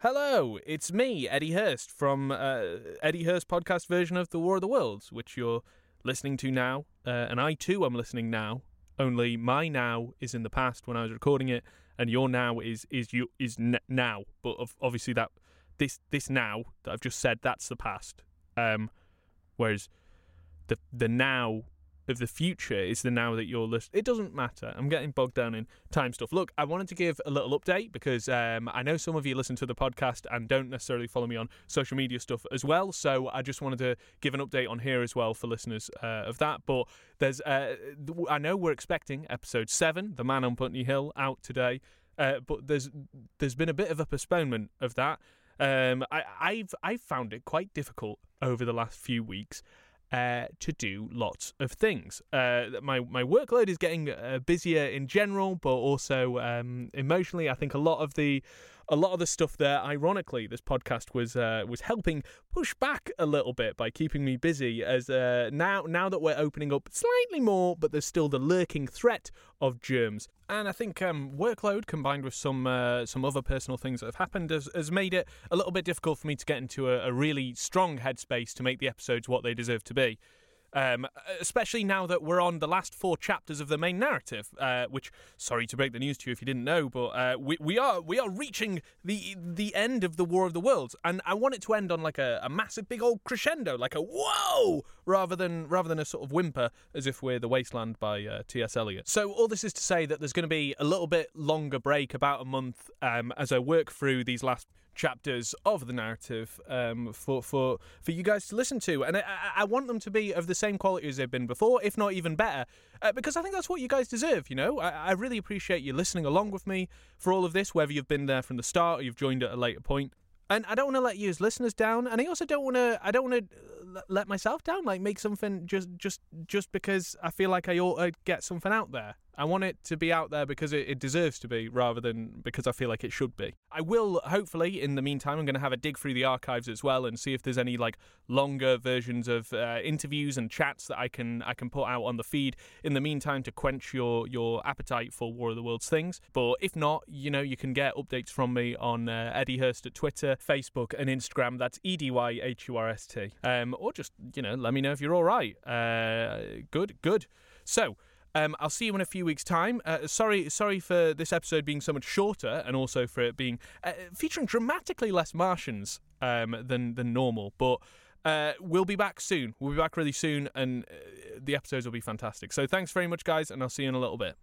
Hello, it's me, Edy Hurst, from uh, Edy Hurst podcast version of The War of the Worlds, which you're listening to now. Uh, and I too am listening now. Only my now is in the past when I was recording it, and your now is is you is n- now. But obviously that this this now that I've just said that's the past. Um, whereas the the now of the future is the now that you're listening. It doesn't matter. I'm getting bogged down in time stuff. Look, I wanted to give a little update because um, I know some of you listen to the podcast and don't necessarily follow me on social media stuff as well. So I just wanted to give an update on here as well for listeners uh, of that. But there's, uh, I know we're expecting episode seven, The Man on Putney Hill, out today. Uh, but there's there's been a bit of a postponement of that. Um, I, I've I've found it quite difficult over the last few weeks uh, to do lots of things. Uh, my my workload is getting uh, busier in general, but also um, emotionally. I think a lot of the a lot of the stuff there, ironically, this podcast was uh, was helping push back a little bit by keeping me busy. As uh, now now that we're opening up slightly more, but there's still the lurking threat of germs. And I think um, workload combined with some uh, some other personal things that have happened has, has made it a little bit difficult for me to get into a, a really strong headspace to make the episodes what they deserve to be. Um, especially now that we're on the last four chapters of the main narrative, uh, which, sorry to break the news to you if you didn't know, but uh, we, we are we are reaching the the end of the War of the Worlds, and I want it to end on like a, a massive big old crescendo, like a whoa, rather than rather than a sort of whimper as if we're the Wasteland by uh, T.S. Eliot. So all this is to say that there's going to be a little bit longer break, about a month, um, as I work through these last chapters of the narrative um, for for for you guys to listen to, and I, I want them to be of the same quality as they've been before, if not even better, uh, because I think that's what you guys deserve. You know, I, I really appreciate you listening along with me for all of this, whether you've been there from the start or you've joined at a later point. And I don't want to let you as listeners down, and I also don't want to. I don't want to let myself down. Like make something just just just because I feel like I ought to get something out there. I want it to be out there because it, it, deserves to be rather than because I feel like it should be. I will, hopefully, in the meantime, I'm going to have a dig through the archives as well and see if there's any like longer versions of uh, interviews and chats that I can I can put out on the feed in the meantime to quench your your appetite for War of the Worlds things. But if not, you know, you can get updates from me on uh, Edy Hurst at Twitter, Facebook, and Instagram. That's E D Y H U R S T. Um, or just, you know, let me know if you're all right. Uh, good, good. So, um, I'll see you in a few weeks' time. Uh, sorry, sorry for this episode being so much shorter, and also for it being uh, featuring dramatically less Martians um, than than normal. But uh, we'll be back soon. We'll be back really soon, and uh, the episodes will be fantastic. So thanks very much, guys, and I'll see you in a little bit.